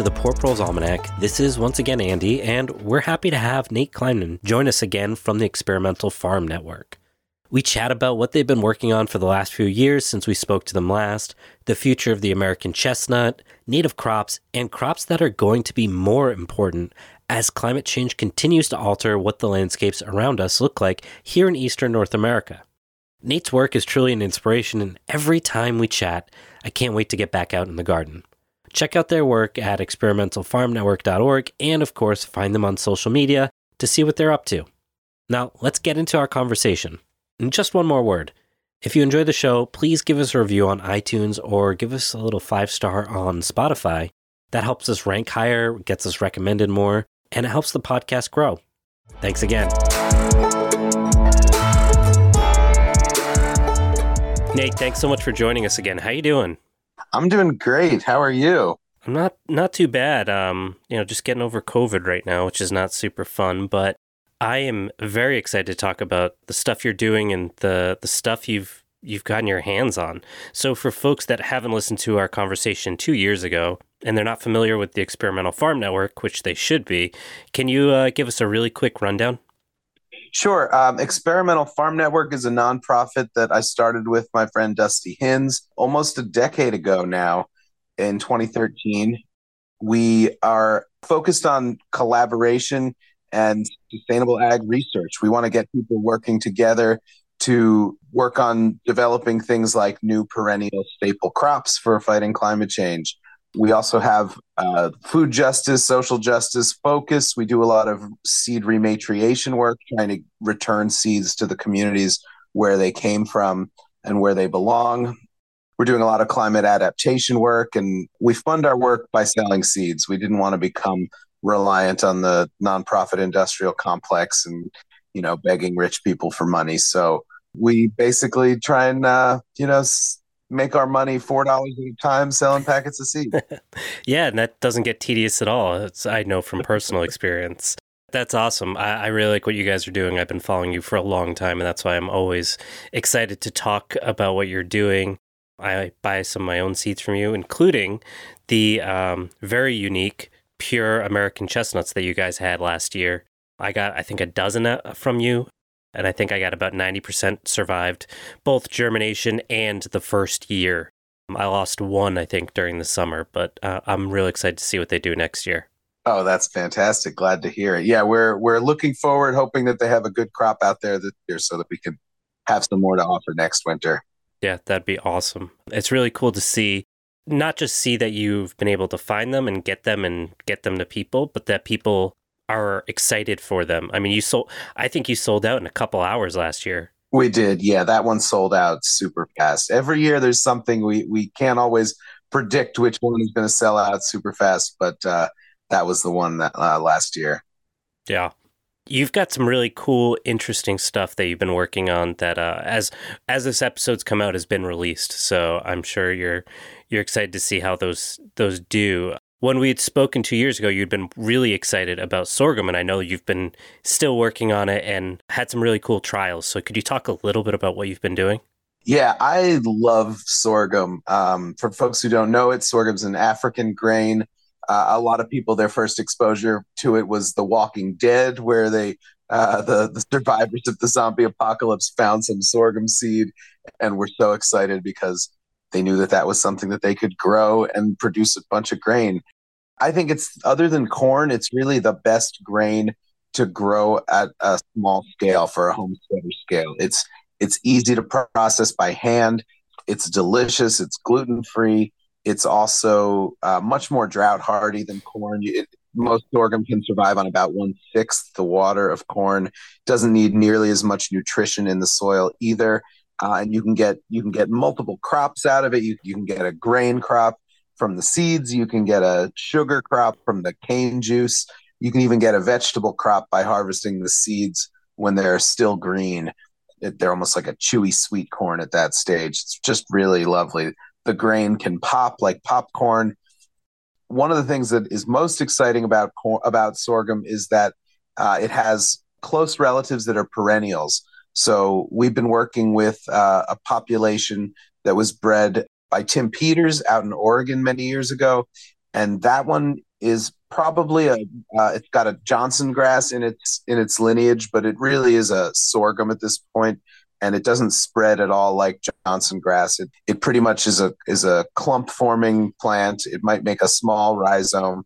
To the Poor Proles Almanac. This is once again Andy, and we're happy to have Nate Kleinman join us again from the Experimental Farm Network. We chat about what they've been working on for the last few years since we spoke to them last, the future of the American chestnut, native crops, and crops that are going to be more important as climate change continues to alter what the landscapes around us look like here in eastern North America. Nate's work is truly an inspiration, and every time we chat, I can't wait to get back out in the garden. Check out their work at experimentalfarmnetwork.org and, of course, find them on social media to see what they're up to. Now, let's get into our conversation. And just one more word. If you enjoy the show, please give us a review on iTunes or give us a little five star on Spotify. That helps us rank higher, gets us recommended more, and it helps the podcast grow. Thanks again. Nate, thanks so much for joining us again. How you doing? I'm doing great. How are you? I'm not not too bad. Um, you know, just getting over COVID right now, which is not super fun, but I am very excited to talk about the stuff you're doing and the the stuff you've you've gotten your hands on. So for folks that haven't listened to our conversation 2 years ago and they're not familiar with the Experimental Farm Network, which they should be, can you uh, give us a really quick rundown? Sure. Um, Experimental Farm Network is a nonprofit that I started with my friend Dusty Hinz almost a decade ago now in 2013. We are focused on collaboration and sustainable ag research. We want to get people working together to work on developing things like new perennial staple crops for fighting climate change. We also have uh, food justice, social justice focus. We do a lot of seed rematriation work, trying to return seeds to the communities where they came from and where they belong. We're doing a lot of climate adaptation work, and we fund our work by selling seeds. We didn't want to become reliant on the nonprofit industrial complex and you know begging rich people for money so we basically try and uh, you know make our money four dollars at a time selling packets of seed yeah and that doesn't get tedious at all it's, i know from personal experience that's awesome. I, I, really like what you guys are doing. I've been following you for a long time, and that's why I'm always excited to talk about what you're doing. I buy some of my own seeds from you, including the um, very unique pure American chestnuts that you guys had last year. I got, I think, a dozen uh, from you, and I think I got about 90% survived both germination and the first year. I lost one, I think, during the summer, but uh, I'm really excited to see what they do next year. Oh, that's fantastic! Glad to hear it. Yeah, we're we're looking forward, hoping that they have a good crop out there this year, so that we can have some more to offer next winter. Yeah, that'd be awesome. It's really cool to see not just see that you've been able to find them and get them and get them to people, but that people are excited for them. I mean, you sold, I think you sold out in a couple hours last year. We did. Yeah. That one sold out super fast. Every year there's something we, we can't always predict which one is going to sell out super fast, but uh, that was the one that uh, last year. Yeah. You've got some really cool, interesting stuff that you've been working on that, uh, as as this episode's come out, has been released. So I'm sure you're you're excited to see how those those do. When we had spoken two years ago, you'd been really excited about sorghum, and I know you've been still working on it and had some really cool trials. So, could you talk a little bit about what you've been doing? Yeah, I love sorghum. Um, for folks who don't know it, sorghum's an African grain. Uh, a lot of people, their first exposure to it was The Walking Dead, where they uh, the the survivors of the zombie apocalypse found some sorghum seed and were so excited because they knew that that was something that they could grow and produce a bunch of grain. I think it's other than corn, it's really the best grain to grow at a small scale for a homesteader scale. It's it's easy to process by hand. It's delicious. It's gluten free. It's also uh, much more drought hardy than corn. It, most sorghum can survive on about one sixth the water of corn. Doesn't need nearly as much nutrition in the soil either uh, and you can get you can get multiple crops out of it. You you can get a grain crop from the seeds. You can get a sugar crop from the cane juice. You can even get a vegetable crop by harvesting the seeds when they're still green. It, they're almost like a chewy sweet corn at that stage. It's just really lovely. The grain can pop like popcorn. One of the things that is most exciting about about sorghum is that uh, it has close relatives that are perennials. So we've been working with uh, a population that was bred by Tim Peters out in Oregon many years ago. and that one is probably a uh, it's got a Johnson grass in its in its lineage, but it really is a sorghum at this point, and it doesn't spread at all like Johnson grass. It it pretty much is a is a clump forming plant. It might make a small rhizome,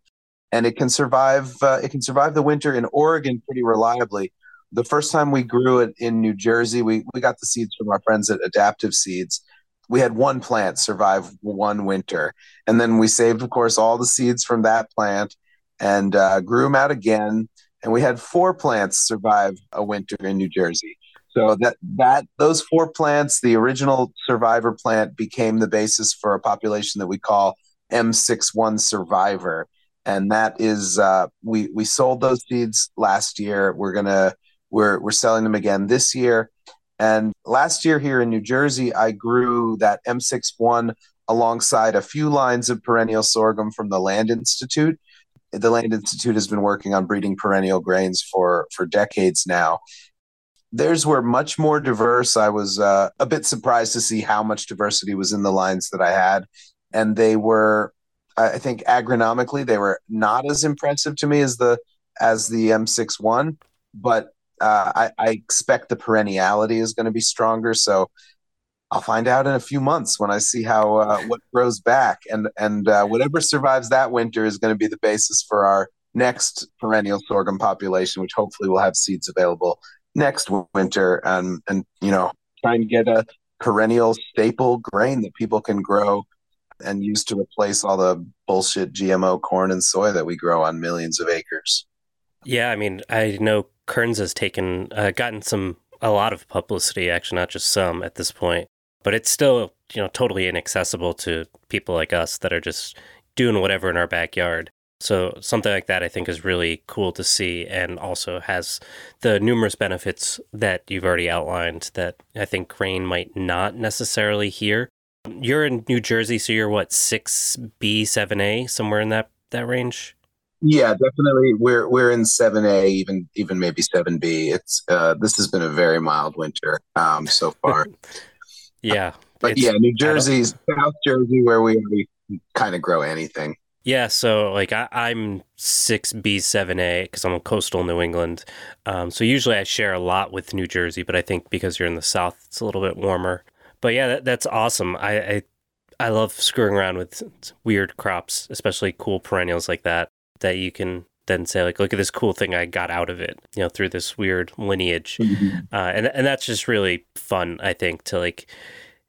and it can survive uh, it can survive the winter in Oregon pretty reliably. The first time we grew it in New Jersey, we we got the seeds from our friends at Adaptive Seeds. We had one plant survive one winter and then we saved of course all the seeds from that plant and uh, grew them out again. And we had four plants survive a winter in new jersey. So that that those four plants the original survivor plant became the basis for a population that we call m61 survivor. And that is uh, we we sold those seeds last year. We're gonna we're we're selling them again this year and last year here in New Jersey, I grew that M61 alongside a few lines of perennial sorghum from the Land Institute. The Land Institute has been working on breeding perennial grains for, for decades now. Theirs were much more diverse. I was uh, a bit surprised to see how much diversity was in the lines that I had. And they were, I think, agronomically, they were not as impressive to me as the as the M61, but uh, I, I, expect the perenniality is going to be stronger. So I'll find out in a few months when I see how uh, what grows back, and and uh, whatever survives that winter is going to be the basis for our next perennial sorghum population, which hopefully will have seeds available next winter, and and you know try and get a perennial staple grain that people can grow and use to replace all the bullshit GMO corn and soy that we grow on millions of acres. Yeah, I mean, I know Kernza has taken uh, gotten some a lot of publicity, actually, not just some at this point, but it's still you know totally inaccessible to people like us that are just doing whatever in our backyard. So something like that, I think, is really cool to see, and also has the numerous benefits that you've already outlined that I think grain might not necessarily hear. You're in New Jersey, so you're what six B, seven A, somewhere in that that range. Yeah, definitely. We're we're in seven A, even even maybe seven B. It's uh, this has been a very mild winter um, so far. yeah, but yeah, New Jersey's South Jersey, where we, we kind of grow anything. Yeah, so like I, am six B seven A because I'm a coastal New England. Um, so usually I share a lot with New Jersey, but I think because you're in the South, it's a little bit warmer. But yeah, that, that's awesome. I, I I love screwing around with weird crops, especially cool perennials like that that you can then say like look at this cool thing i got out of it you know through this weird lineage. Mm-hmm. uh, and, and that's just really fun i think to like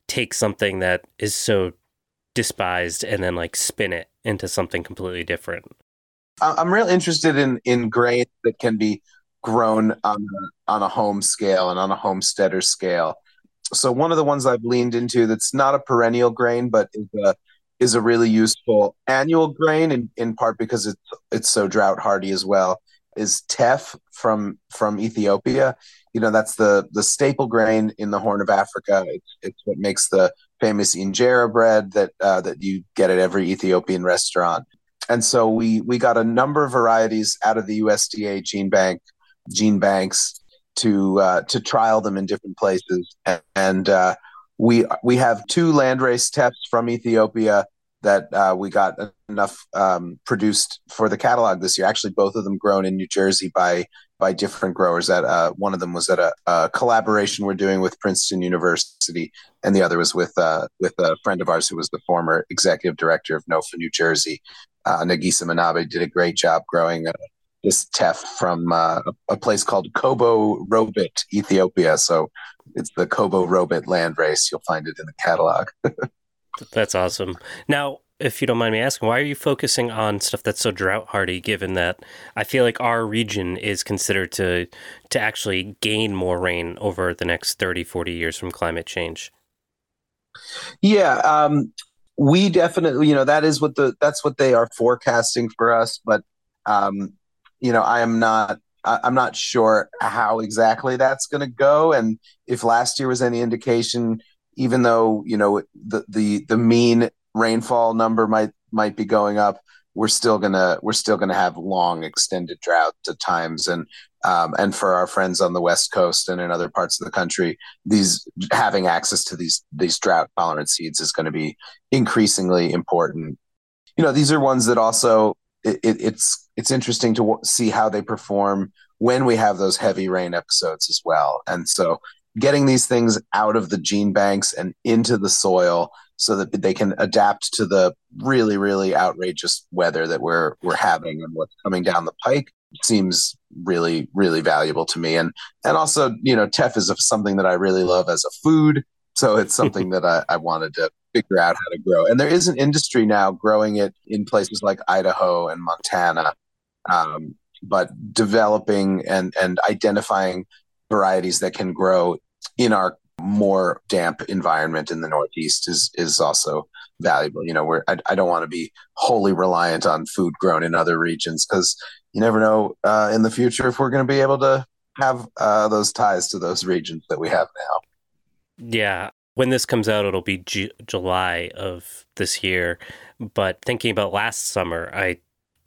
take something that is so despised and then like spin it into something completely different. I'm real interested in in grains that can be grown on a, on a home scale and on a homesteader scale. So one of the ones i've leaned into that's not a perennial grain but is a is a really useful annual grain, in, in part because it's it's so drought hardy as well. Is teff from from Ethiopia? You know that's the the staple grain in the Horn of Africa. It's, it's what makes the famous injera bread that uh, that you get at every Ethiopian restaurant. And so we we got a number of varieties out of the USDA gene bank gene banks to uh, to trial them in different places and, and uh, we we have two landrace teffs from Ethiopia that uh, we got enough um, produced for the catalog this year. Actually, both of them grown in New Jersey by by different growers. That uh, one of them was at a, a, collaboration we're doing with Princeton University, and the other was with uh, with a friend of ours who was the former executive director of NOFA New Jersey. Uh, Nagisa Manabe did a great job growing this teff from uh, a place called Kobo Robit, Ethiopia. So it's the Kobo Robit land race. You'll find it in the catalog. that's awesome. Now, if you don't mind me asking, why are you focusing on stuff that's so drought hardy? Given that I feel like our region is considered to to actually gain more rain over the next 30, 40 years from climate change. Yeah, um, we definitely, you know, that is what the that's what they are forecasting for us. But um, you know, I am not I'm not sure how exactly that's going to go, and if last year was any indication, even though you know the the the mean rainfall number might might be going up, we're still gonna we're still gonna have long extended droughts at times, and um, and for our friends on the west coast and in other parts of the country, these having access to these these drought tolerant seeds is going to be increasingly important. You know, these are ones that also it, it, it's it's interesting to w- see how they perform when we have those heavy rain episodes as well. And so getting these things out of the gene banks and into the soil so that they can adapt to the really really outrageous weather that we're we're having and what's coming down the pike seems really really valuable to me and and also you know teff is something that i really love as a food so it's something that I, I wanted to figure out how to grow and there is an industry now growing it in places like idaho and montana um, but developing and and identifying varieties that can grow in our more damp environment in the Northeast is is also valuable. You know, where I, I don't want to be wholly reliant on food grown in other regions because you never know uh, in the future if we're going to be able to have uh, those ties to those regions that we have now. Yeah. When this comes out, it'll be G- July of this year. But thinking about last summer, I,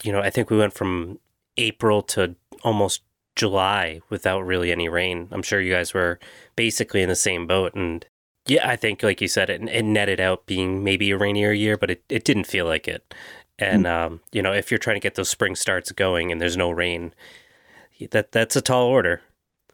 you know, I think we went from April to almost July without really any rain. I'm sure you guys were basically in the same boat. And yeah, I think, like you said, it, it netted out being maybe a rainier year, but it, it didn't feel like it. And, mm. um, you know, if you're trying to get those spring starts going and there's no rain, that that's a tall order.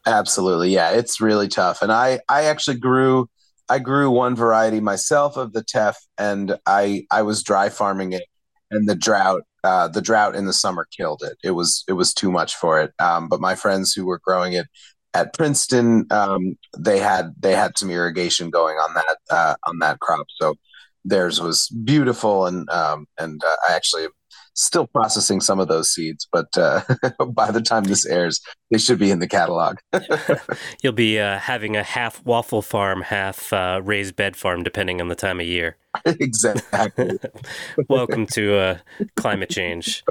Absolutely. Yeah, it's really tough. And I, I actually grew, I grew one variety myself of the teff and I, I was dry farming it and the drought uh, the drought in the summer killed it. It was it was too much for it. Um, but my friends who were growing it at Princeton, um, they had they had some irrigation going on that uh, on that crop, so theirs was beautiful. And um, and uh, I actually still processing some of those seeds, but uh, by the time this airs, they should be in the catalog. You'll be uh, having a half waffle farm, half uh, raised bed farm, depending on the time of year. exactly. Welcome to uh, climate change.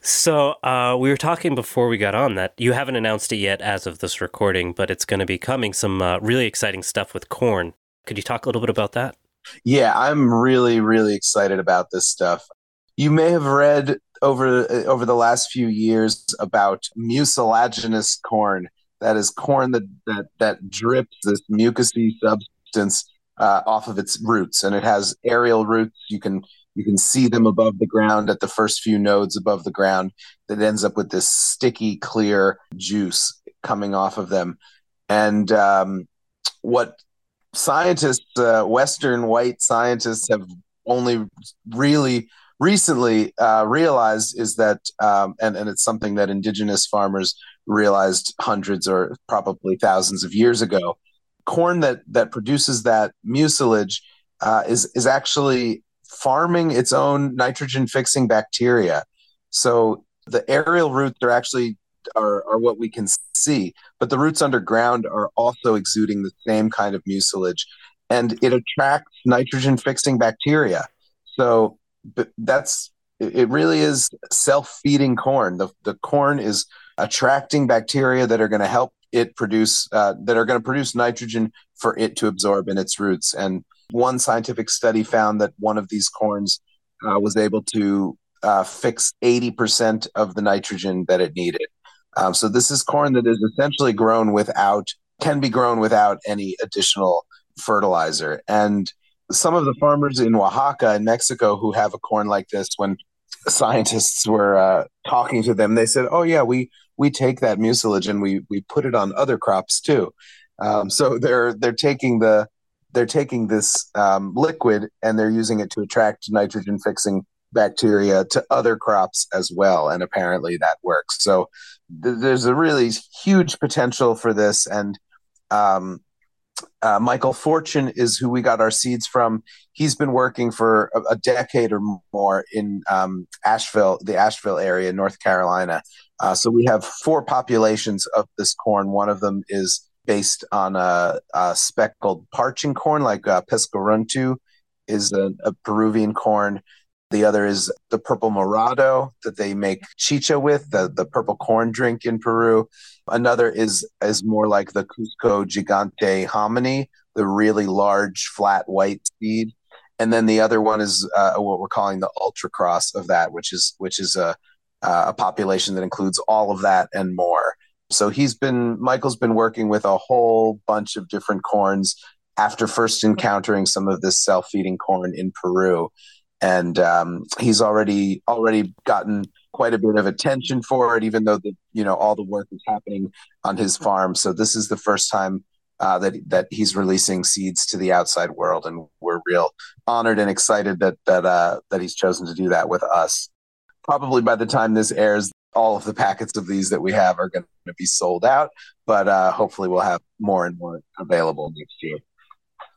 So uh, we were talking before we got on that you haven't announced it yet as of this recording, but it's going to be coming some uh, really exciting stuff with corn. Could you talk a little bit about that? Yeah, I'm really, really excited about this stuff. You may have read over over the last few years about mucilaginous corn. That is corn that that that drips this mucousy substance uh, off of its roots, and it has aerial roots. You can you can see them above the ground at the first few nodes above the ground. That ends up with this sticky, clear juice coming off of them. And um, what scientists, uh, Western white scientists, have only really recently uh, realized is that, um, and, and it's something that indigenous farmers realized hundreds or probably thousands of years ago. Corn that that produces that mucilage uh, is is actually farming its own nitrogen fixing bacteria. So the aerial roots are actually are, are what we can see, but the roots underground are also exuding the same kind of mucilage, and it attracts nitrogen fixing bacteria. So but that's it really is self-feeding corn. The, the corn is attracting bacteria that are going to help it produce uh, that are going to produce nitrogen for it to absorb in its roots. And one scientific study found that one of these corns uh, was able to uh, fix 80% of the nitrogen that it needed. Um, so this is corn that is essentially grown without can be grown without any additional fertilizer. And some of the farmers in Oaxaca in Mexico who have a corn like this, when scientists were uh, talking to them, they said, "Oh yeah, we we take that mucilage and we we put it on other crops too." Um, so they're they're taking the they're taking this um, liquid and they're using it to attract nitrogen fixing bacteria to other crops as well, and apparently that works. So th- there's a really huge potential for this, and um, uh, Michael Fortune is who we got our seeds from. He's been working for a, a decade or more in um, Asheville, the Asheville area, North Carolina. Uh, so we have four populations of this corn. One of them is based on a, a speckled parching corn, like uh, Piscorunto is a, a Peruvian corn. The other is the purple morado that they make chicha with, the, the purple corn drink in Peru. Another is is more like the Cusco Gigante hominy, the really large flat white seed. And then the other one is uh, what we're calling the ultra cross of that, which is which is a a population that includes all of that and more. So he's been Michael's been working with a whole bunch of different corns after first encountering some of this self-feeding corn in Peru and um, he's already already gotten quite a bit of attention for it, even though the you know all the work is happening on his farm. So this is the first time uh, that that he's releasing seeds to the outside world, and we're real honored and excited that that uh, that he's chosen to do that with us. Probably by the time this airs, all of the packets of these that we have are going to be sold out, but uh, hopefully we'll have more and more available next year.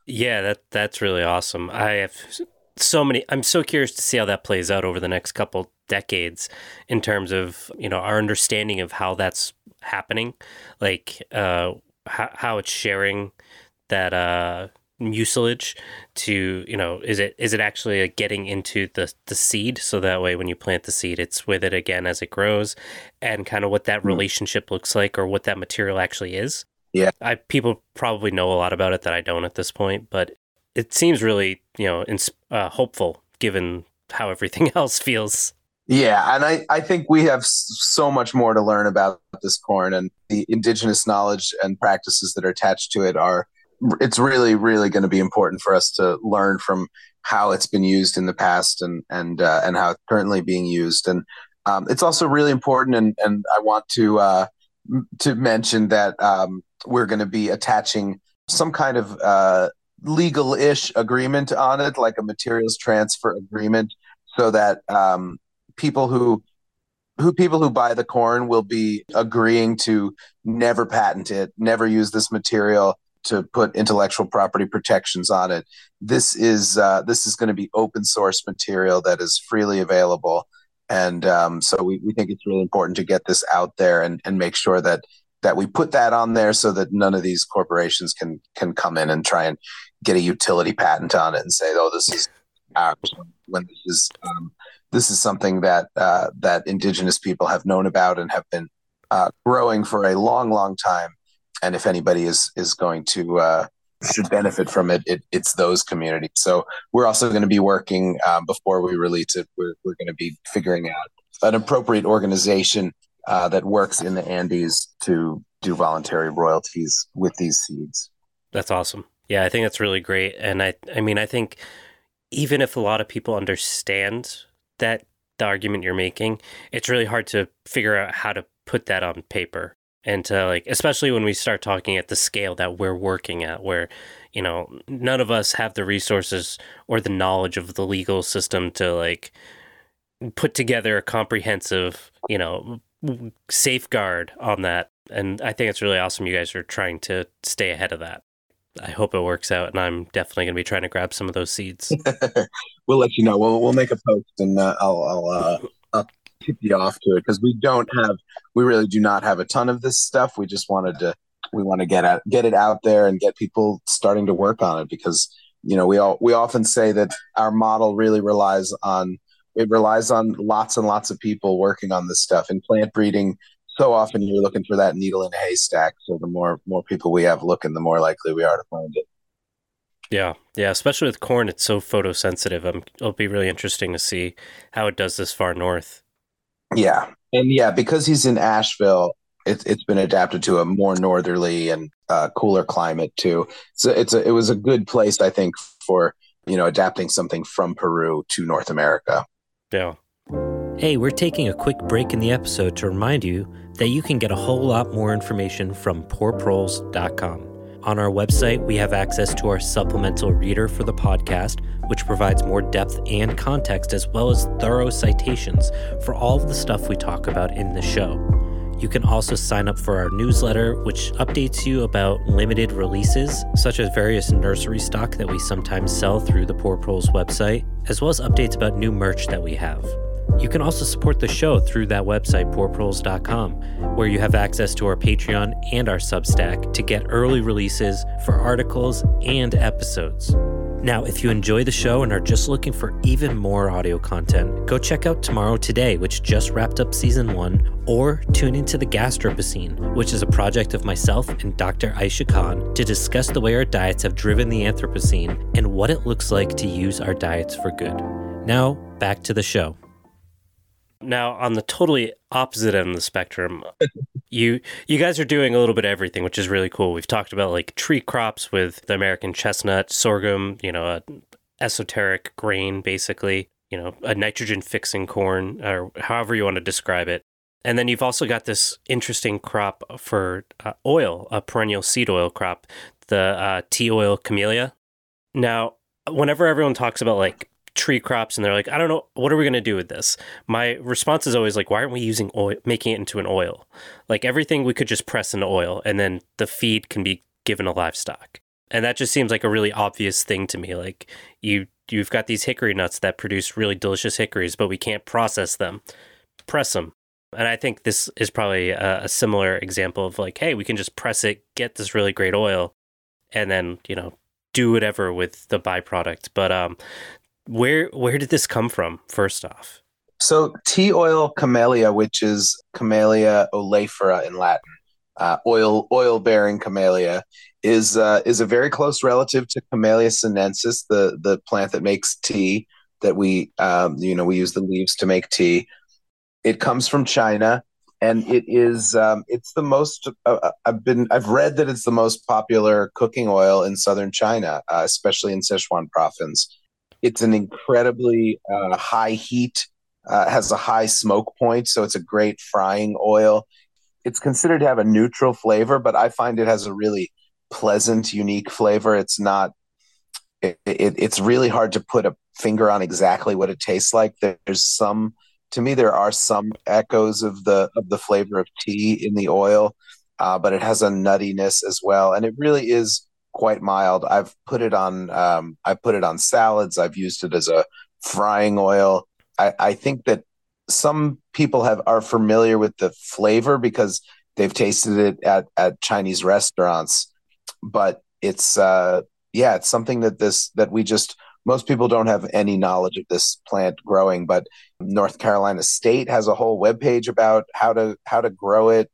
Yeah, that that's really awesome. I have so many. I'm so curious to see how that plays out over the next couple decades in terms of you know our understanding of how that's happening, like uh, how how it's sharing that uh mucilage to you know is it is it actually getting into the the seed so that way when you plant the seed it's with it again as it grows and kind of what that mm. relationship looks like or what that material actually is yeah i people probably know a lot about it that i don't at this point but it seems really you know ins- uh, hopeful given how everything else feels. Yeah and i i think we have so much more to learn about this corn and the indigenous knowledge and practices that are attached to it are it's really really going to be important for us to learn from how it's been used in the past and and uh, and how it's currently being used. And um, it's also really important and and I want to uh, to mention that um, we're going to be attaching some kind of uh, legal-ish agreement on it like a materials transfer agreement so that um, people who who people who buy the corn will be agreeing to never patent it never use this material to put intellectual property protections on it. This is uh, this is going to be open source material that is freely available, and um, so we, we think it's really important to get this out there and, and make sure that that we put that on there so that none of these corporations can can come in and try and get a utility patent on it and say, oh, this is ours when this is um, this is something that uh, that indigenous people have known about and have been uh, growing for a long, long time and if anybody is is going to uh, should benefit from it, it, it's those communities. So we're also going to be working um, before we release it. We're we're going to be figuring out an appropriate organization uh, that works in the Andes to do voluntary royalties with these seeds. That's awesome. Yeah, I think that's really great. And I I mean I think even if a lot of people understand that the argument you're making, it's really hard to figure out how to put that on paper and to like especially when we start talking at the scale that we're working at where you know none of us have the resources or the knowledge of the legal system to like put together a comprehensive you know safeguard on that. And i think it's really awesome you guys are trying to stay ahead of that. I hope it works out and i'm definitely going to be trying to grab some of those seeds. We'll let you know. We'll, we'll make a post and uh, i'll i'll uh, tip you off to it because we don't have we really do not have a ton of this stuff. We just wanted to we want to get out get it out there and get people starting to work on it because you know we all we often say that our model really relies on it relies on lots and lots of people working on this stuff in plant breeding so often you're looking for that needle in a haystack so the more more people we have looking the more likely we are to find it yeah, yeah, especially with corn, it's so photosensitive. Um, it'll be really interesting to see how it does this far north. Yeah, and yeah, because he's in Asheville, it's it's been adapted to a more northerly and uh, cooler climate too. So it's a it was a good place, I think, for you know adapting something from Peru to North America. Hey, we're taking a quick break in the episode to remind you that you can get a whole lot more information from poorproles.com. On our website, we have access to our supplemental reader for the podcast, which provides more depth and context as well as thorough citations for all of the stuff we talk about in the show. You can also sign up for our newsletter, which updates you about limited releases, such as various nursery stock that we sometimes sell through the Poor Proles website, as well as updates about new merch that we have. You can also support the show through that website, poorproles.com, where you have access to our Patreon and our Substack to get early releases for articles and episodes. Now, if you enjoy the show and are just looking for even more audio content, go check out Tomorrow Today, which just wrapped up season one, or tune into the Gastropocene, which is a project of myself and Dr. Aisha Khan to discuss the way our diets have driven the Anthropocene and what it looks like to use our diets for good. Now, back to the show. Now, on the totally opposite end of the spectrum, you you guys are doing a little bit of everything, which is really cool. We've talked about like tree crops with the American chestnut, sorghum, you know, esoteric grain basically. you know, a nitrogen fixing corn or however you want to describe it. And then you've also got this interesting crop for uh, oil, a perennial seed oil crop, the uh, tea oil camellia. Now, whenever everyone talks about like tree crops and they're like, I don't know, what are we going to do with this? My response is always like, why aren't we using oil, making it into an oil? Like everything we could just press into oil and then the feed can be given to livestock. And that just seems like a really obvious thing to me. Like you, you've got these hickory nuts that produce really delicious hickories, but we can't process them. Press them. And I think this is probably a, a similar example of like, hey, we can just press it, get this really great oil, and then you know do whatever with the byproduct. But um, where where did this come from? First off, so tea oil camellia, which is Camellia oleifera in Latin, uh, oil oil bearing camellia, is uh, is a very close relative to Camellia sinensis, the the plant that makes tea. That we um, you know we use the leaves to make tea. It comes from China and it is um, it's the most uh, uh, I've been I've read that it's the most popular cooking oil in southern China, uh, especially in Sichuan province. It's an incredibly uh, high heat, uh, has a high smoke point, so it's a great frying oil. It's considered to have a neutral flavor, but I find it has a really pleasant, unique flavor. It's not. It, it, it's really hard to put a finger on exactly what it tastes like. There's some to me there are some echoes of the of the flavor of tea in the oil uh, but it has a nuttiness as well and it really is quite mild. I've put it on um, i put it on salads. I've used it as a frying oil. I, I think that some people have are familiar with the flavor because they've tasted it at, at chinese restaurants. But it's uh yeah it's something that this that we just most people don't have any knowledge of this plant growing, but North Carolina State has a whole webpage about how to how to grow it.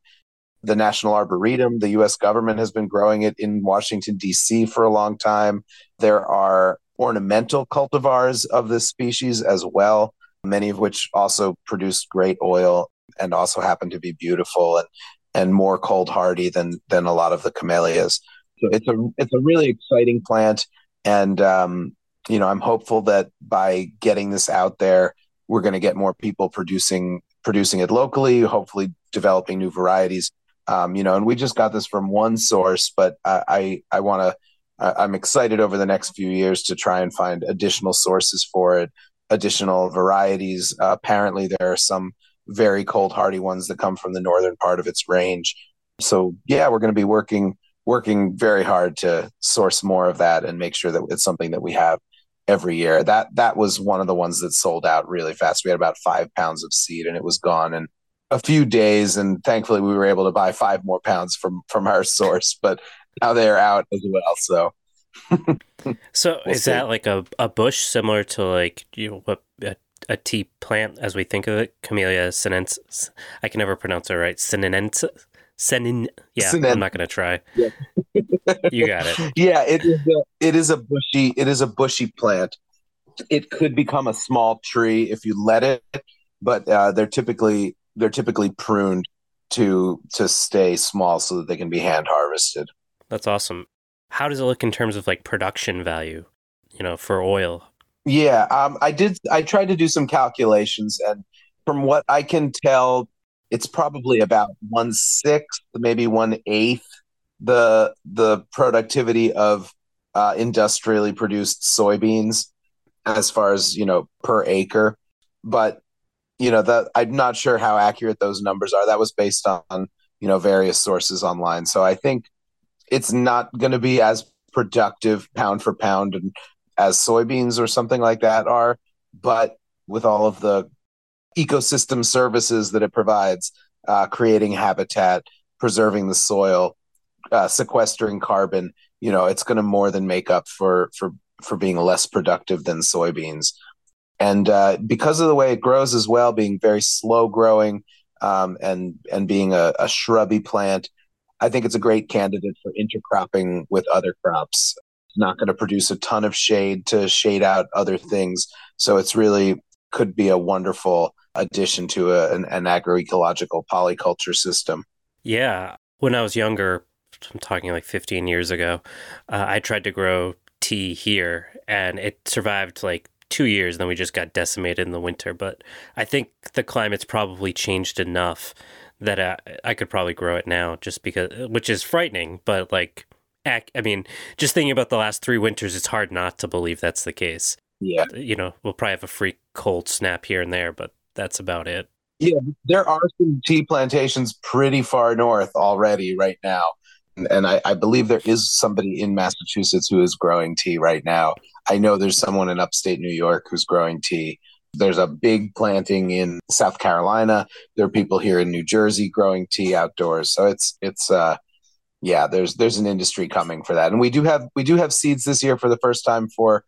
The National Arboretum, the US government has been growing it in Washington D.C. for a long time. There are ornamental cultivars of this species as well, many of which also produce great oil and also happen to be beautiful and and more cold hardy than than a lot of the camellias. So it's a it's a really exciting plant, and um, you know, I'm hopeful that by getting this out there, we're going to get more people producing producing it locally. Hopefully, developing new varieties. Um, you know, and we just got this from one source, but I I, I want to. I'm excited over the next few years to try and find additional sources for it, additional varieties. Uh, apparently, there are some very cold hardy ones that come from the northern part of its range. So yeah, we're going to be working working very hard to source more of that and make sure that it's something that we have every year. That that was one of the ones that sold out really fast. We had about five pounds of seed and it was gone in a few days. And thankfully we were able to buy five more pounds from from our source, but now they're out as well. So So we'll is see. that like a, a bush similar to like you know what a, a tea plant as we think of it? Camellia sinensis. I can never pronounce it right. Sinensis. Senin. Yeah, I'm not going to try. Yeah. you got it. Yeah, it is. A, it is a bushy. It is a bushy plant. It could become a small tree if you let it, but uh, they're typically they're typically pruned to to stay small so that they can be hand harvested. That's awesome. How does it look in terms of like production value? You know, for oil. Yeah, um, I did. I tried to do some calculations, and from what I can tell, it's probably about one sixth, maybe one eighth the the productivity of uh, industrially produced soybeans as far as you know per acre. But you know that I'm not sure how accurate those numbers are. That was based on you know various sources online. So I think it's not going to be as productive pound for pound and as soybeans or something like that are. But with all of the ecosystem services that it provides, uh, creating habitat, preserving the soil, uh, sequestering carbon, you know, it's going to more than make up for for for being less productive than soybeans. And uh, because of the way it grows as well, being very slow growing um, and and being a, a shrubby plant, I think it's a great candidate for intercropping with other crops. It's not going to produce a ton of shade to shade out other things, so it's really could be a wonderful addition to a, an, an agroecological polyculture system. Yeah. When I was younger, I'm talking like 15 years ago, uh, I tried to grow tea here and it survived like two years, then we just got decimated in the winter. But I think the climate's probably changed enough that I, I could probably grow it now, just because, which is frightening. But like, I mean, just thinking about the last three winters, it's hard not to believe that's the case. Yeah, you know, we'll probably have a freak cold snap here and there, but that's about it. Yeah, there are some tea plantations pretty far north already right now. And I, I, believe there is somebody in Massachusetts who is growing tea right now. I know there's someone in upstate New York who's growing tea. There's a big planting in South Carolina. There are people here in New Jersey growing tea outdoors. So it's it's uh yeah, there's there's an industry coming for that. And we do have we do have seeds this year for the first time for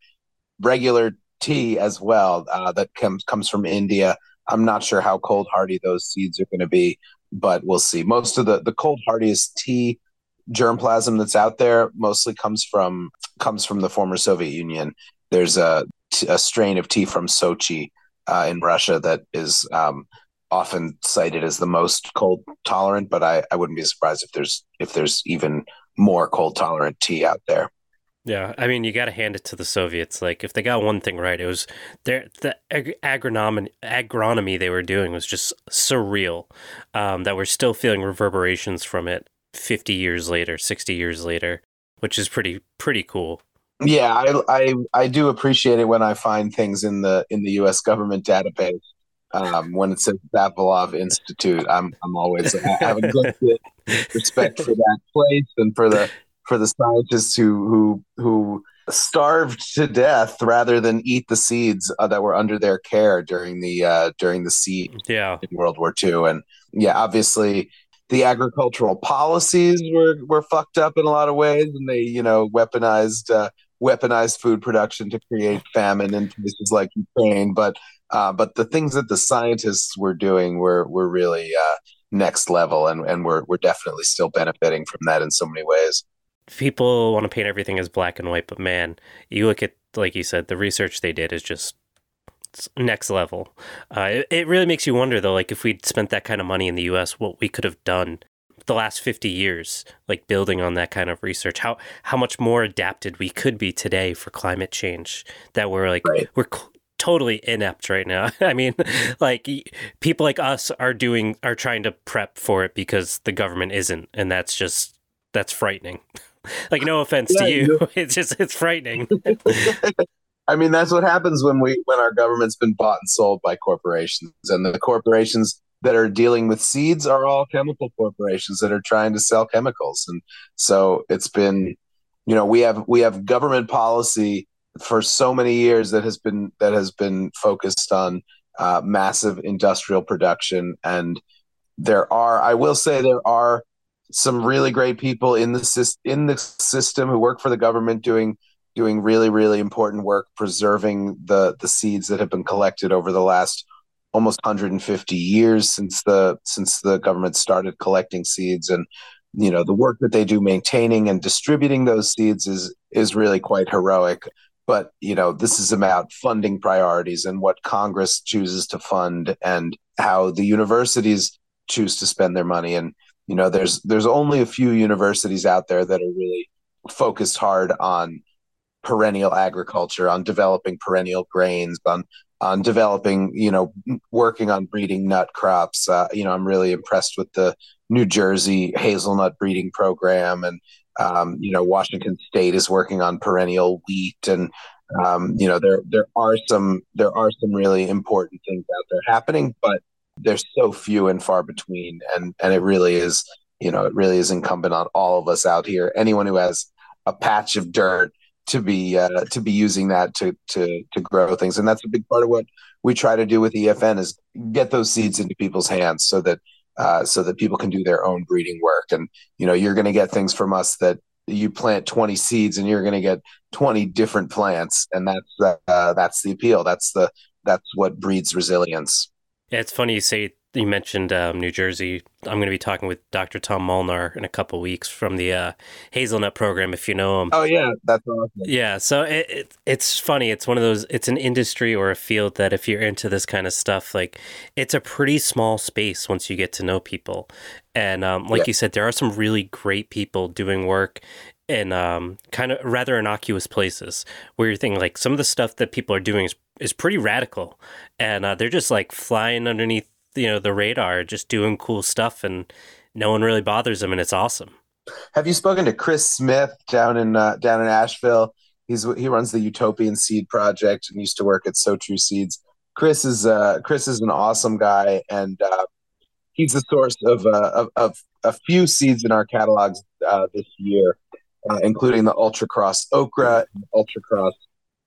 regular tea as well uh, that comes comes from India. I'm not sure how cold hardy those seeds are going to be, but we'll see. Most of the the cold hardiest tea germplasm that's out there mostly comes from comes from the former Soviet Union. There's a, a strain of tea from Sochi uh, in Russia that is um, often cited as the most cold tolerant, but I, I wouldn't be surprised if there's if there's even more cold tolerant tea out there. Yeah, I mean, you got to hand it to the Soviets. Like, if they got one thing right, it was their the ag- agronomy agronomy they were doing was just surreal. Um, that we're still feeling reverberations from it 50 years later, 60 years later, which is pretty pretty cool. Yeah, I, I I do appreciate it when I find things in the in the U.S. government database. Um, when it says Vavilov Institute, I'm I'm always I have a good respect for that place and for the for the scientists who who who starved to death rather than eat the seeds uh, that were under their care during the uh, during the siege yeah. in World War II. And yeah, obviously the agricultural policies were were fucked up in a lot of ways, and they you know weaponized uh, weaponized food production to create famine in places like Ukraine. But uh, but the things that the scientists were doing were were really uh, next level, and and we're we're definitely still benefiting from that in so many ways. People want to paint everything as black and white, but man, you look at like you said, the research they did is just next level. Uh, it, it really makes you wonder though, like if we'd spent that kind of money in the U.S., what we could have done the last 50 years like building on that kind of research how how much more adapted we could be today for climate change that we're like right. we're cl- totally inept right now i mean like people like us are doing are trying to prep for it because the government isn't and that's just that's frightening like no offense yeah, to you it's just it's frightening I mean, that's what happens when we when our government's been bought and sold by corporations, and the corporations that are dealing with seeds are all chemical corporations that are trying to sell chemicals, and so it's been, you know, we have we have government policy for so many years that has been that has been focused on uh, massive industrial production, and there are, I will say, there are some really great people in the in the system who work for the government doing doing really really important work preserving the the seeds that have been collected over the last almost 150 years since the since the government started collecting seeds. And you know the work that they do maintaining and distributing those seeds is is really quite heroic. But you know this is about funding priorities and what congress chooses to fund and how the universities choose to spend their money. And you know there's there's only a few universities out there that are really focused hard on perennial agriculture, on developing perennial grains, on on developing, you know, working on breeding nut crops. Uh, you know, I'm really impressed with the New Jersey hazelnut breeding program, and um, you know, Washington State is working on perennial wheat, and um, you know, there there are some there are some really important things out there happening, but they're so few and far between, and and it really is, you know, it really is incumbent on all of us out here. Anyone who has a patch of dirt to be uh, to be using that to to to grow things. And that's a big part of what we try to do with EFN is get those seeds into people's hands so that uh, so that people can do their own breeding work. And you know you're going to get things from us that you plant 20 seeds and you're going to get 20 different plants. And that's uh, that's the appeal. That's the that's what breeds resilience. Yeah, it's funny you say you mentioned um, New Jersey. I'm going to be talking with Dr. Tom Molnar in a couple weeks from the uh, Hazelnut program, if you know him. Oh yeah, that's awesome. Yeah, so it, it, it's funny. It's one of those. It's an industry or a field that if you're into this kind of stuff, like it's a pretty small space once you get to know people. And um, like yeah. you said, there are some really great people doing work in um, kind of rather innocuous places where you're thinking like some of the stuff that people are doing is, is pretty radical and uh, they're just like flying underneath you know the radar just doing cool stuff and no one really bothers them and it's awesome. Have you spoken to chris smith down in uh, down in asheville? He's he runs the utopian seed project and used to work at Sow True Seeds. Chris is uh chris is an awesome guy and uh he's the source of uh of, of a few seeds in our catalogs uh, this year uh, including the ultra cross okra ultra cross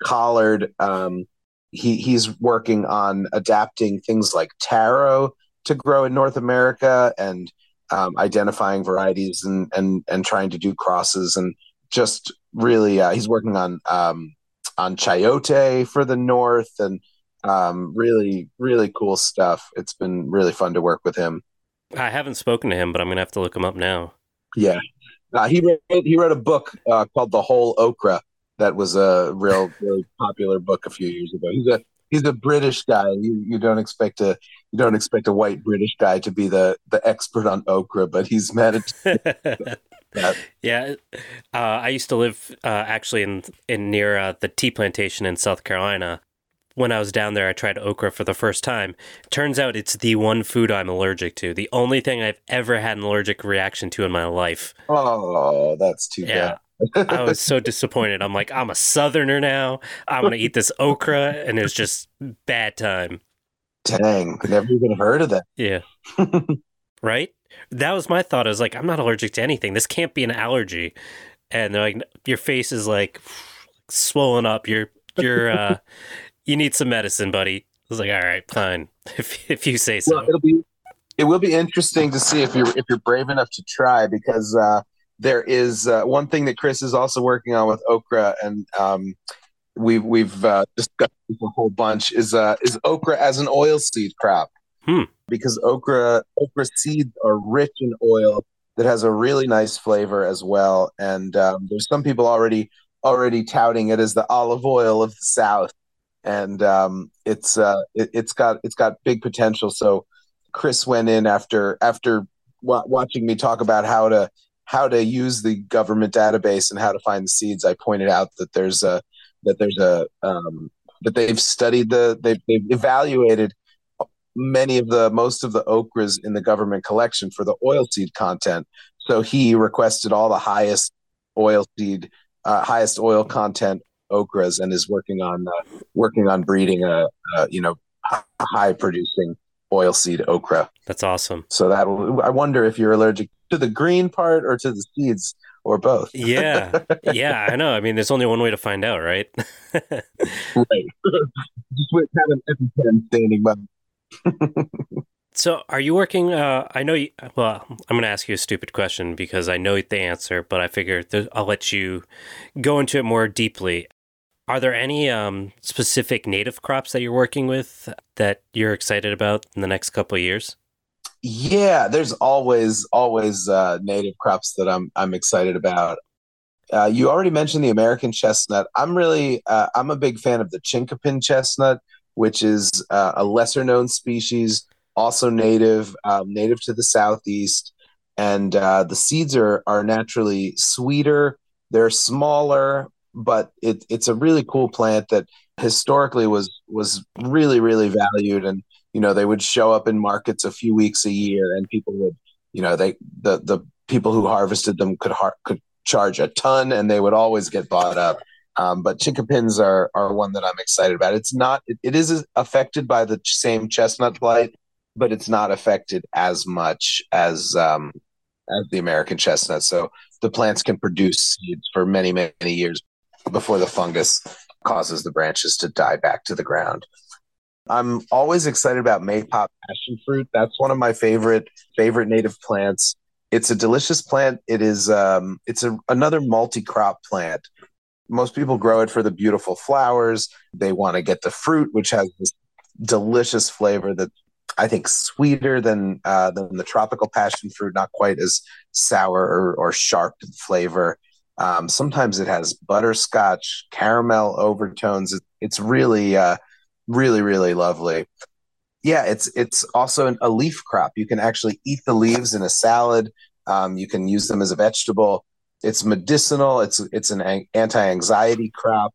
collard um he he's working on adapting things like taro to grow in North America and um, identifying varieties and and and trying to do crosses and just really uh, he's working on um, on chayote for the north and um, really really cool stuff. It's been really fun to work with him. I haven't spoken to him, but I'm gonna have to look him up now. Yeah, uh, he wrote he wrote a book uh, called The Whole Okra that was a real really popular book a few years ago. He's a he's a British guy. You you don't expect a you don't expect a white British guy to be the the expert on okra, but he's managed. yeah, uh, I used to live uh, actually in in near uh, the tea plantation in South Carolina. When I was down there, I tried okra for the first time. Turns out it's the one food I'm allergic to. The only thing I've ever had an allergic reaction to in my life. Oh, that's too yeah. bad. I was so disappointed. I'm like, I'm a southerner now. I'm gonna eat this okra, and it was just bad time. Dang, never even heard of that. Yeah. right? That was my thought. I was like, I'm not allergic to anything. This can't be an allergy. And they're like, your face is like swollen up. You're you're uh you need some medicine, buddy. I was like, all right, fine. If if you say so. Well, it'll be it will be interesting to see if you're if you're brave enough to try because uh there is uh, one thing that Chris is also working on with okra, and um, we've we've uh, discussed a whole bunch. Is uh, is okra as an oil seed crop? Hmm. Because okra okra seeds are rich in oil that has a really nice flavor as well. And um, there's some people already already touting it as the olive oil of the South, and um, it's uh, it, has got it's got big potential. So Chris went in after after w- watching me talk about how to how to use the government database and how to find the seeds, I pointed out that there's a that there's a um, that they've studied the they've, they've evaluated many of the most of the okras in the government collection for the oil seed content. So he requested all the highest oil seed, uh, highest oil content okras, and is working on uh, working on breeding a, a you know high producing oil seed okra. That's awesome. So that I wonder if you're allergic to the green part or to the seeds or both. yeah. Yeah, I know. I mean, there's only one way to find out, right? right. Just with having EpiPen standing by. so, are you working? Uh, I know. You, well, I'm going to ask you a stupid question because I know the answer, but I figure I'll let you go into it more deeply. Are there any um, specific native crops that you're working with that you're excited about in the next couple of years? Yeah, there's always always uh, native crops that I'm I'm excited about. Uh, you already mentioned the American chestnut. I'm really uh, I'm a big fan of the chinkapin chestnut, which is uh, a lesser known species, also native um, native to the southeast, and uh, the seeds are are naturally sweeter. They're smaller, but it, it's a really cool plant that historically was was really really valued and you know they would show up in markets a few weeks a year and people would you know they the the people who harvested them could har- could charge a ton and they would always get bought up. Um, but chinkapins are are one that i'm excited about. It's not it, it is affected by the same chestnut blight but it's not affected as much as um, as the american chestnut. So the plants can produce seeds for many many years before the fungus causes the branches to die back to the ground I'm always excited about maypop passion fruit. That's one of my favorite favorite native plants. It's a delicious plant. It is um, it's a, another multi-crop plant. Most people grow it for the beautiful flowers. They want to get the fruit, which has this delicious flavor that I think sweeter than uh, than the tropical passion fruit. Not quite as sour or, or sharp in flavor. Um, sometimes it has butterscotch, caramel overtones. It, it's really uh, really really lovely yeah it's it's also an, a leaf crop you can actually eat the leaves in a salad um, you can use them as a vegetable it's medicinal. It's it's an anti-anxiety crop.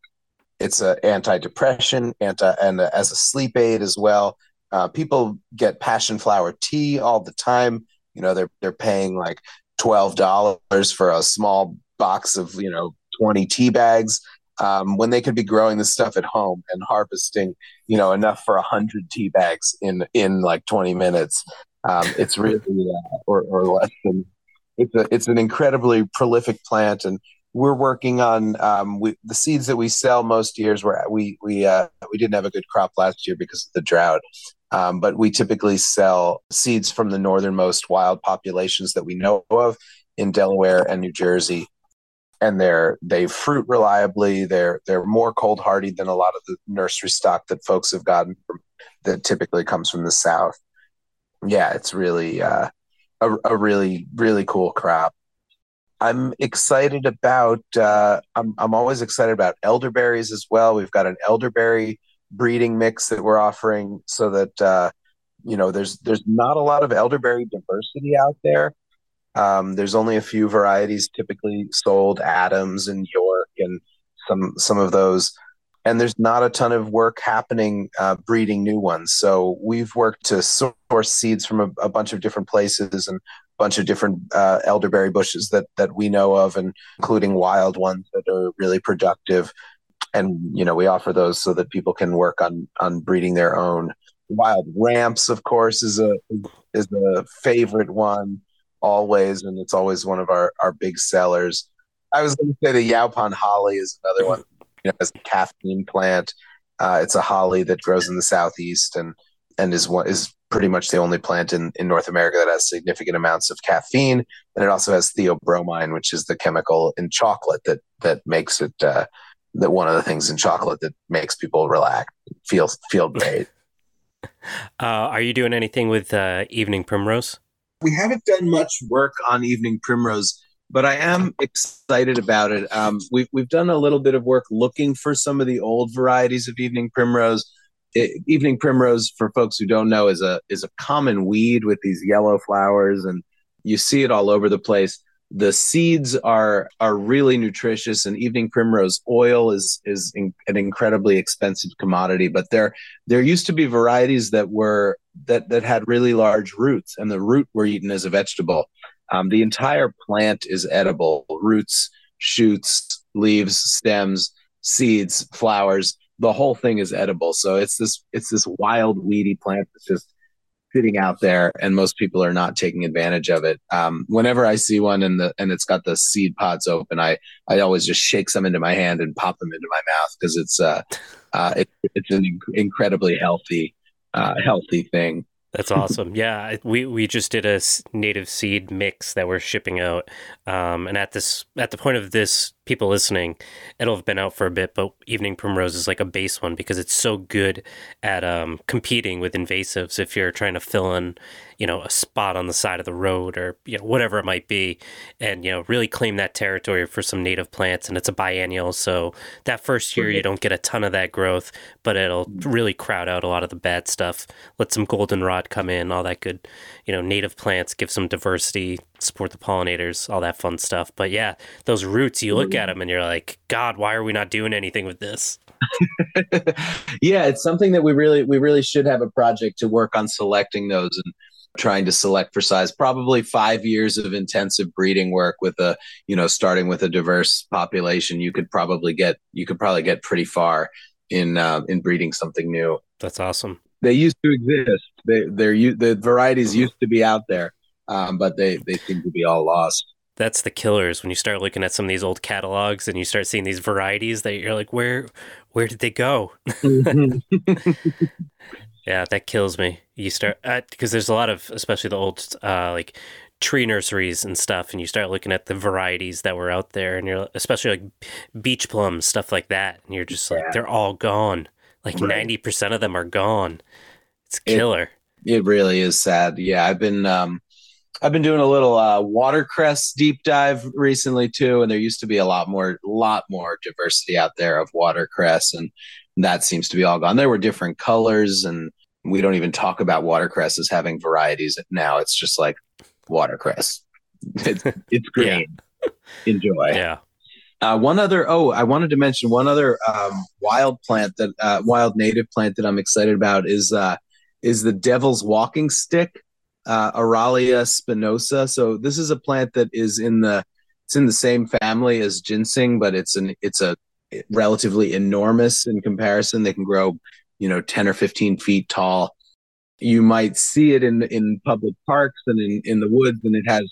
It's an anti-depression, anti and as a sleep aid as well. Uh, people get passion flower tea all the time. You know, they're they're paying like twelve dollars for a small box of you know twenty tea bags um, when they could be growing this stuff at home and harvesting, you know, enough for a hundred tea bags in in like twenty minutes. Um, it's really uh, or or less than. It's a it's an incredibly prolific plant, and we're working on um, we, the seeds that we sell most years. Where we we uh, we didn't have a good crop last year because of the drought. Um, but we typically sell seeds from the northernmost wild populations that we know of in Delaware and New Jersey and they're they fruit reliably. They're they're more cold hardy than a lot of the nursery stock that folks have gotten from, that typically comes from the south. Yeah, it's really uh, a a really really cool crop. I'm excited about. Uh, I'm I'm always excited about elderberries as well. We've got an elderberry breeding mix that we're offering, so that uh, you know there's there's not a lot of elderberry diversity out there um, there's only a few varieties typically sold, Adams and York, and some some of those. And there's not a ton of work happening uh, breeding new ones. So we've worked to source seeds from a, a bunch of different places and a bunch of different uh, elderberry bushes that that we know of, and including wild ones that are really productive. And you know, we offer those so that people can work on on breeding their own. Wild ramps, of course, is a is a favorite one always, and it's always one of our our big sellers. I was going to say the Yaupon holly is another one. You know, as a caffeine plant, uh, it's a holly that grows in the southeast and and is one is pretty much the only plant in, in North America that has significant amounts of caffeine, and it also has theobromine, which is the chemical in chocolate that that makes it uh, that one of the things in chocolate that makes people relax, feel feel great. Uh, are you doing anything with uh, evening primrose? We haven't done much work on Evening Primrose, but I am excited about it. Um, we've we've done a little bit of work looking for some of the old varieties of Evening Primrose. It, evening Primrose, for folks who don't know, is a is a common weed with these yellow flowers, and you see it all over the place. The seeds are are really nutritious, and evening primrose oil is is in, an incredibly expensive commodity. But there there used to be varieties that were that that had really large roots, and the root were eaten as a vegetable. Um, the entire plant is edible: roots, shoots, leaves, stems, seeds, flowers. The whole thing is edible. So it's this it's this wild weedy plant that's just sitting out there, and most people are not taking advantage of it. Um, whenever I see one and the and it's got the seed pods open, I I always just shake some into my hand and pop them into my mouth because it's uh, uh it, it's an inc- incredibly healthy uh, healthy thing. That's awesome. yeah, we we just did a native seed mix that we're shipping out, um, and at this at the point of this people listening, it'll have been out for a bit, but Evening Primrose is like a base one because it's so good at um, competing with invasives. If you're trying to fill in, you know, a spot on the side of the road or you know whatever it might be, and you know really claim that territory for some native plants. And it's a biennial, so that first year you don't get a ton of that growth, but it'll really crowd out a lot of the bad stuff. Let some goldenrod come in, all that good, you know, native plants, give some diversity, support the pollinators, all that fun stuff. But yeah, those roots, you look at them and you're like, God, why are we not doing anything with this? yeah, it's something that we really we really should have a project to work on selecting those and trying to select for size. Probably five years of intensive breeding work with a you know starting with a diverse population. You could probably get you could probably get pretty far in uh, in breeding something new. That's awesome. They used to exist. They they're the varieties used to be out there um, but they they seem to be all lost. That's the killers when you start looking at some of these old catalogs and you start seeing these varieties that you're like, where where did they go? yeah, that kills me. You start because uh, there's a lot of, especially the old uh, like tree nurseries and stuff, and you start looking at the varieties that were out there, and you're especially like beach plums, stuff like that, and you're just like, yeah. they're all gone. Like 90% of them are gone. It's killer. It, it, really is sad. Yeah, I've been um, I've been doing a little uh, watercress deep dive recently too, and there used to be a lot more, lot more diversity out there of watercress, and that seems to be all gone. There were different colors, and we don't even talk about watercress as having varieties now. It's just like watercress. It's, it's green. enjoy. Yeah. Uh, one other, oh, I wanted to mention one other um, wild plant that uh, wild native plant that I'm excited about is uh, is the devil's walking stick, uh, Aralia spinosa. So this is a plant that is in the it's in the same family as ginseng, but it's an it's a relatively enormous in comparison. They can grow, you know, ten or fifteen feet tall. You might see it in in public parks and in in the woods, and it has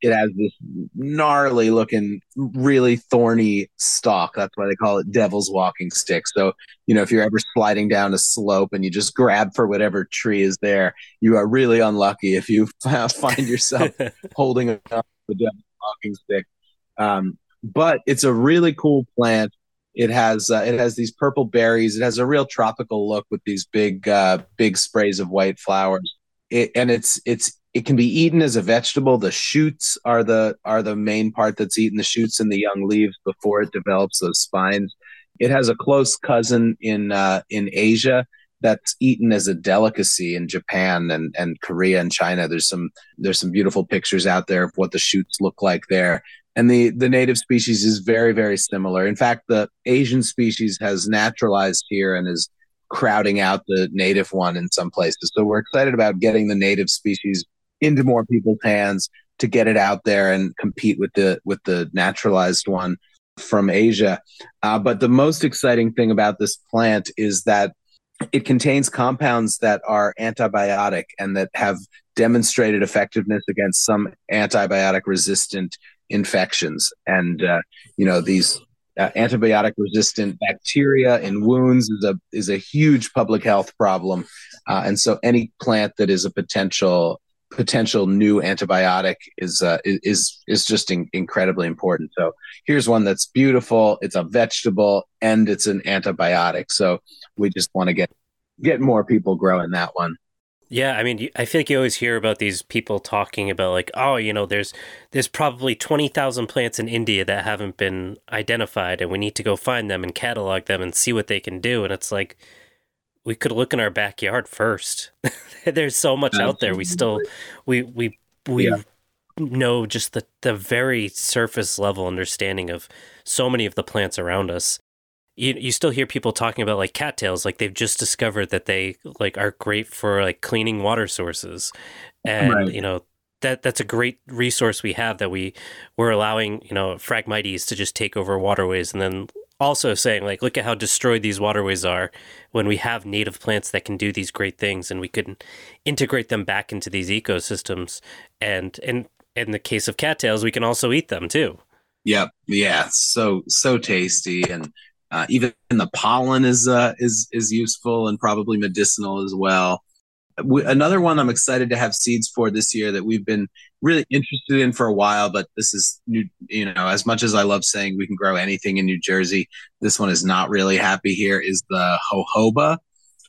it has this gnarly looking, really thorny stalk. That's why they call it devil's walking stick. So, you know, if you're ever sliding down a slope and you just grab for whatever tree is there, you are really unlucky if you find yourself holding up the devil's walking stick. Um, but it's a really cool plant. It has uh, it has these purple berries. It has a real tropical look with these big uh, big sprays of white flowers. It, and it's it's it can be eaten as a vegetable. The shoots are the are the main part that's eaten. The shoots and the young leaves before it develops those spines. It has a close cousin in uh, in Asia that's eaten as a delicacy in Japan and, and Korea and China. There's some there's some beautiful pictures out there of what the shoots look like there. And the the native species is very very similar. In fact, the Asian species has naturalized here and is crowding out the native one in some places. So we're excited about getting the native species into more people's hands to get it out there and compete with the with the naturalized one from Asia. Uh, but the most exciting thing about this plant is that it contains compounds that are antibiotic and that have demonstrated effectiveness against some antibiotic resistant infections. And uh, you know these uh, antibiotic resistant bacteria in wounds is a is a huge public health problem. Uh, and so any plant that is a potential potential new antibiotic is uh, is is just in- incredibly important. So here's one that's beautiful. It's a vegetable and it's an antibiotic. So we just want to get get more people growing that one. Yeah, I mean, I feel like you always hear about these people talking about like, oh, you know, there's there's probably twenty thousand plants in India that haven't been identified, and we need to go find them and catalog them and see what they can do. And it's like, we could look in our backyard first. There's so much Absolutely. out there. We still we we we yeah. know just the the very surface level understanding of so many of the plants around us. You you still hear people talking about like cattails, like they've just discovered that they like are great for like cleaning water sources, and right. you know that that's a great resource we have that we we're allowing you know phragmites to just take over waterways and then also saying like look at how destroyed these waterways are when we have native plants that can do these great things and we can integrate them back into these ecosystems. And in in the case of cattails we can also eat them too. Yep. Yeah. So so tasty. And uh, even the pollen is uh, is is useful and probably medicinal as well another one I'm excited to have seeds for this year that we've been really interested in for a while, but this is new, you know, as much as I love saying we can grow anything in New Jersey, this one is not really happy here is the jojoba,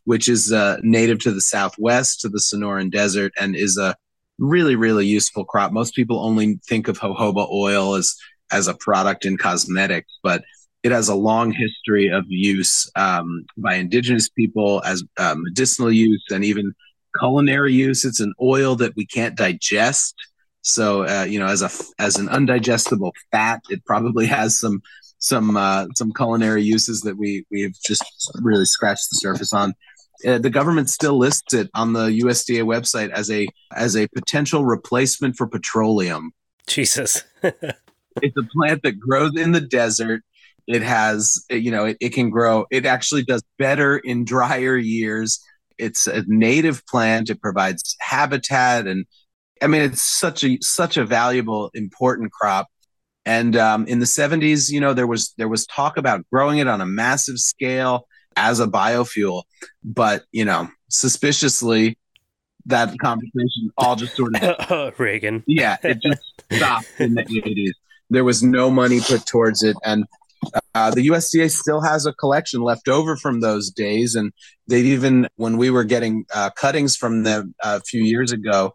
which is uh, native to the Southwest, to the Sonoran Desert, and is a really, really useful crop. Most people only think of jojoba oil as, as a product in cosmetics, but it has a long history of use um, by indigenous people as uh, medicinal use and even culinary use. It's an oil that we can't digest. So uh, you know, as a as an undigestible fat, it probably has some some uh, some culinary uses that we we've just really scratched the surface on. Uh, the government still lists it on the USDA website as a as a potential replacement for petroleum. Jesus, it's a plant that grows in the desert. It has, you know, it, it can grow. It actually does better in drier years it's a native plant. It provides habitat, and I mean, it's such a such a valuable, important crop. And um, in the 70s, you know, there was there was talk about growing it on a massive scale as a biofuel, but you know, suspiciously, that conversation all just sort of Reagan. Yeah, it just stopped in the 80s. There was no money put towards it, and uh, the USDA still has a collection left over from those days, and they've even when we were getting uh, cuttings from them a few years ago,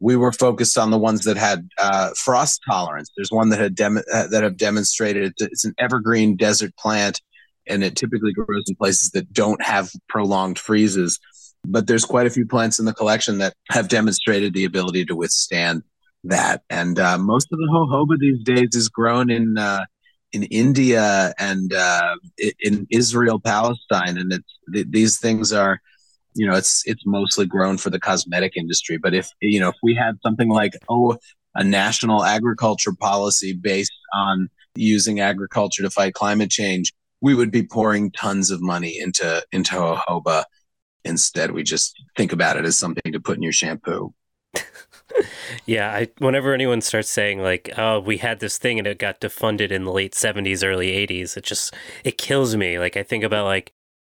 we were focused on the ones that had uh, frost tolerance. There's one that had dem- uh, that have demonstrated it's an evergreen desert plant, and it typically grows in places that don't have prolonged freezes. But there's quite a few plants in the collection that have demonstrated the ability to withstand that. And uh, most of the jojoba these days is grown in uh, in India and uh, in Israel, Palestine, and it's these things are, you know, it's it's mostly grown for the cosmetic industry. But if you know, if we had something like oh, a national agriculture policy based on using agriculture to fight climate change, we would be pouring tons of money into into jojoba. Instead, we just think about it as something to put in your shampoo. Yeah, I whenever anyone starts saying like, "Oh, we had this thing and it got defunded in the late '70s, early '80s," it just it kills me. Like I think about like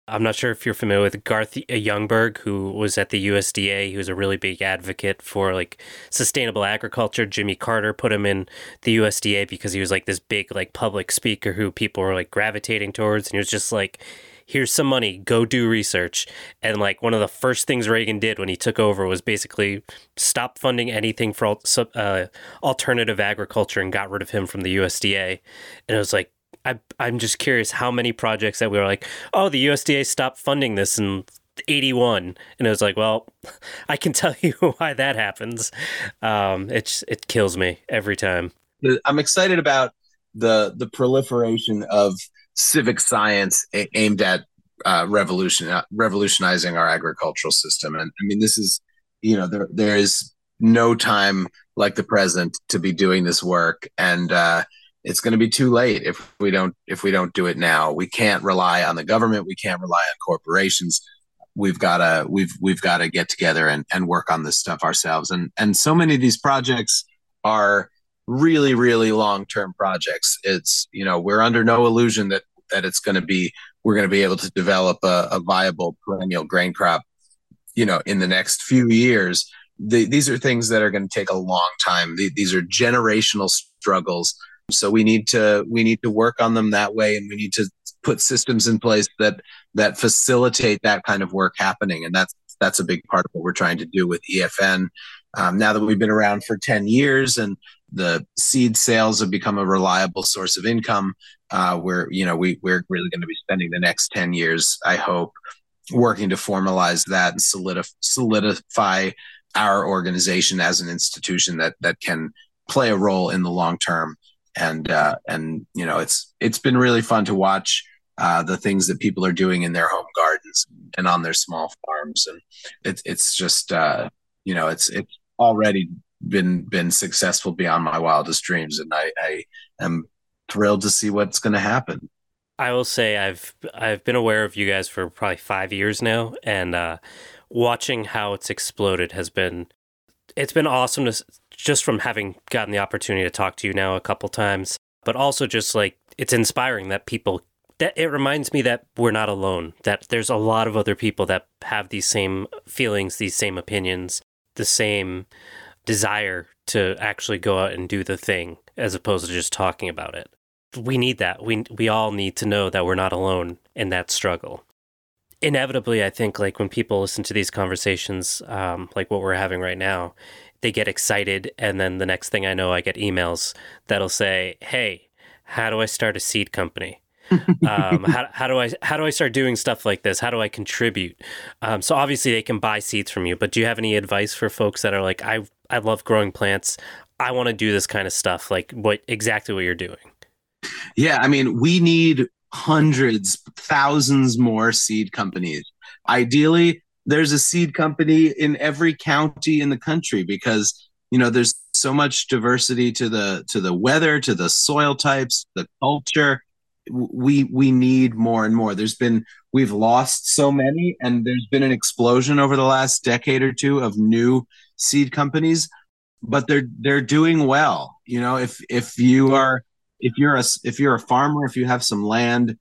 I'm not sure if you're familiar with Garth uh, Youngberg, who was at the USDA. He was a really big advocate for like sustainable agriculture. Jimmy Carter put him in the USDA because he was like this big like public speaker who people were like gravitating towards, and he was just like here's some money, go do research. And like one of the first things Reagan did when he took over was basically stop funding anything for uh, alternative agriculture and got rid of him from the USDA. And it was like, I, I'm just curious how many projects that we were like, oh, the USDA stopped funding this in 81 and it was like well i can tell you why that happens um it's it kills me every time i'm excited about the the proliferation of civic science a- aimed at uh, revolution uh, revolutionizing our agricultural system. And I mean, this is you know there there is no time like the present to be doing this work, and uh, it's going to be too late if we don't if we don't do it now. We can't rely on the government. We can't rely on corporations. We've got to we've we've got to get together and, and work on this stuff ourselves. And and so many of these projects are really really long term projects. It's you know we're under no illusion that that it's going to be we're going to be able to develop a, a, viable perennial grain crop you know in the next few years. The, these are things that are going to take a long time. The, these are generational struggles. So we need to we need to work on them that way and we need to put systems in place that that facilitate that kind of work happening. And that's that's a big part of what we're trying to do with efn um, now that we've been around for 10 years and the seed sales have become a reliable source of income. Uh, where you know we we're really going to be spending the next ten years, I hope, working to formalize that and solidify, solidify our organization as an institution that that can play a role in the long term. And uh, and you know it's it's been really fun to watch uh, the things that people are doing in their home gardens and on their small farms, and it's it's just uh, you know it's it's already been been successful beyond my wildest dreams, and I, I am thrilled to see what's going to happen. I will say I've I've been aware of you guys for probably five years now, and uh, watching how it's exploded has been it's been awesome to just from having gotten the opportunity to talk to you now a couple times, but also just like it's inspiring that people that it reminds me that we're not alone. That there's a lot of other people that have these same feelings, these same opinions, the same desire to actually go out and do the thing as opposed to just talking about it. We need that. We we all need to know that we're not alone in that struggle. Inevitably, I think like when people listen to these conversations, um, like what we're having right now, they get excited, and then the next thing I know, I get emails that'll say, "Hey, how do I start a seed company?" um, how, how do I how do I start doing stuff like this? How do I contribute? Um, so obviously they can buy seeds from you, but do you have any advice for folks that are like, I I love growing plants. I want to do this kind of stuff. Like what exactly what you're doing. Yeah, I mean, we need hundreds, thousands more seed companies. Ideally, there's a seed company in every county in the country because you know there's so much diversity to the to the weather, to the soil types, the culture. We we need more and more. There's been we've lost so many, and there's been an explosion over the last decade or two of new seed companies, but they're they're doing well. You know, if if you are if you're a if you're a farmer, if you have some land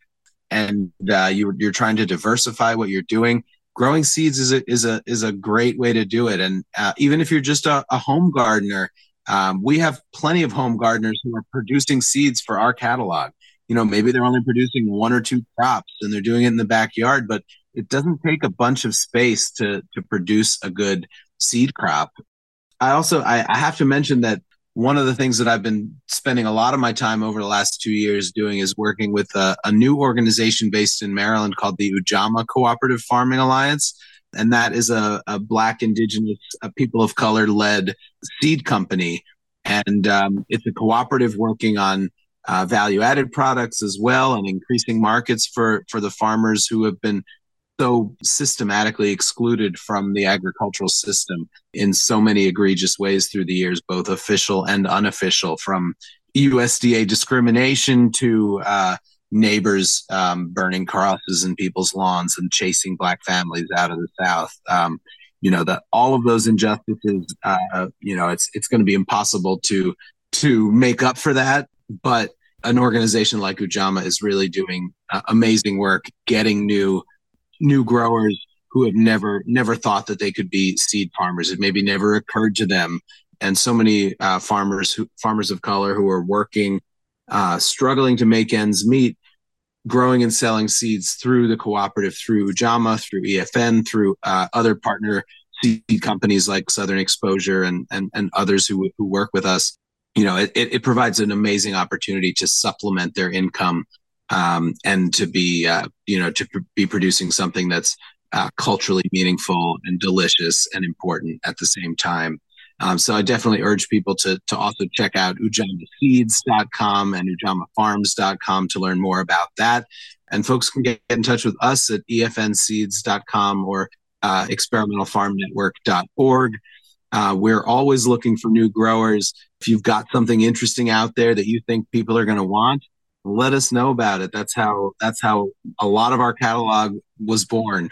and uh, you, you're trying to diversify what you're doing, growing seeds is a is a is a great way to do it. And uh, even if you're just a, a home gardener, um, we have plenty of home gardeners who are producing seeds for our catalog. You know, maybe they're only producing one or two crops and they're doing it in the backyard, but it doesn't take a bunch of space to to produce a good seed crop. I also I, I have to mention that one of the things that I've been spending a lot of my time over the last two years doing is working with a, a new organization based in Maryland called the Ujamaa Cooperative Farming Alliance. and that is a, a Black Indigenous a people of color led seed company, and um, it's a cooperative working on uh, value added products as well and increasing markets for for the farmers who have been so systematically excluded from the agricultural system in so many egregious ways through the years, both official and unofficial, from USDA discrimination to uh, neighbors um, burning crosses in people's lawns and chasing black families out of the South. Um, you know that all of those injustices. Uh, you know, it's it's going to be impossible to to make up for that. But an organization like Ujamaa is really doing uh, amazing work, getting new new growers who have never never thought that they could be seed farmers. It maybe never occurred to them. And so many uh, farmers who farmers of color who are working, uh, struggling to make ends meet, growing and selling seeds through the cooperative, through JAMA, through EFN, through uh, other partner seed companies like Southern Exposure and and, and others who who work with us. You know, it, it provides an amazing opportunity to supplement their income um, and to be uh, you know to pr- be producing something that's uh, culturally meaningful and delicious and important at the same time. Um, so I definitely urge people to, to also check out ujamaaseeds.com and ujamaafarms.com to learn more about that. And folks can get in touch with us at efnseeds.com or uh, experimentalfarmnetwork.org. Uh, we're always looking for new growers. If you've got something interesting out there that you think people are going to want, let us know about it. That's how that's how a lot of our catalog was born.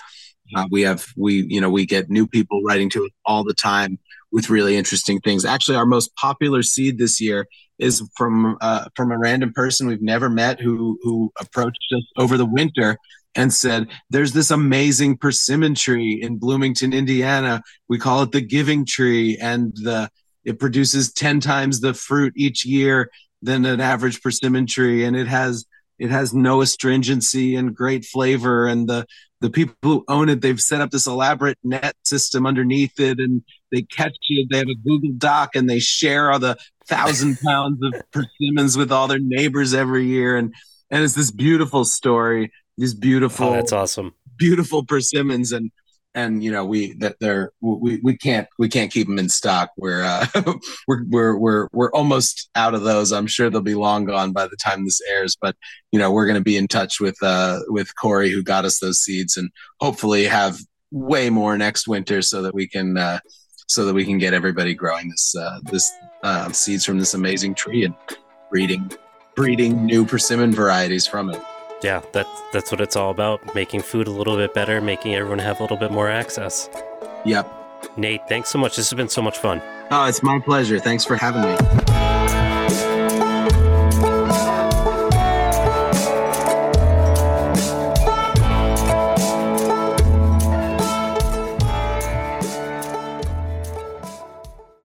Uh, we have we you know we get new people writing to us all the time with really interesting things. Actually, our most popular seed this year is from uh, from a random person we've never met who who approached us over the winter and said, "There's this amazing persimmon tree in Bloomington, Indiana. We call it the Giving Tree, and the it produces ten times the fruit each year than an average persimmon tree, and it has." It has no astringency and great flavor, and the the people who own it they've set up this elaborate net system underneath it and they catch you. They have a google doc and they share all the thousand pounds of persimmons with all their neighbors every year. And and it's this beautiful story these beautiful oh, that's awesome. beautiful persimmons. And and you know we that they're we, we can't we can't keep them in stock. We're uh we're, we're we're we're almost out of those. I'm sure they'll be long gone by the time this airs but you know we're going to be in touch with uh with corey who got us those seeds and hopefully have way more next winter so that we can uh so that we can get everybody growing this uh this uh seeds from this amazing tree and breeding breeding new persimmon varieties from it yeah, that's that's what it's all about. Making food a little bit better, making everyone have a little bit more access. Yep. Nate, thanks so much. This has been so much fun. Oh, it's my pleasure. Thanks for having me.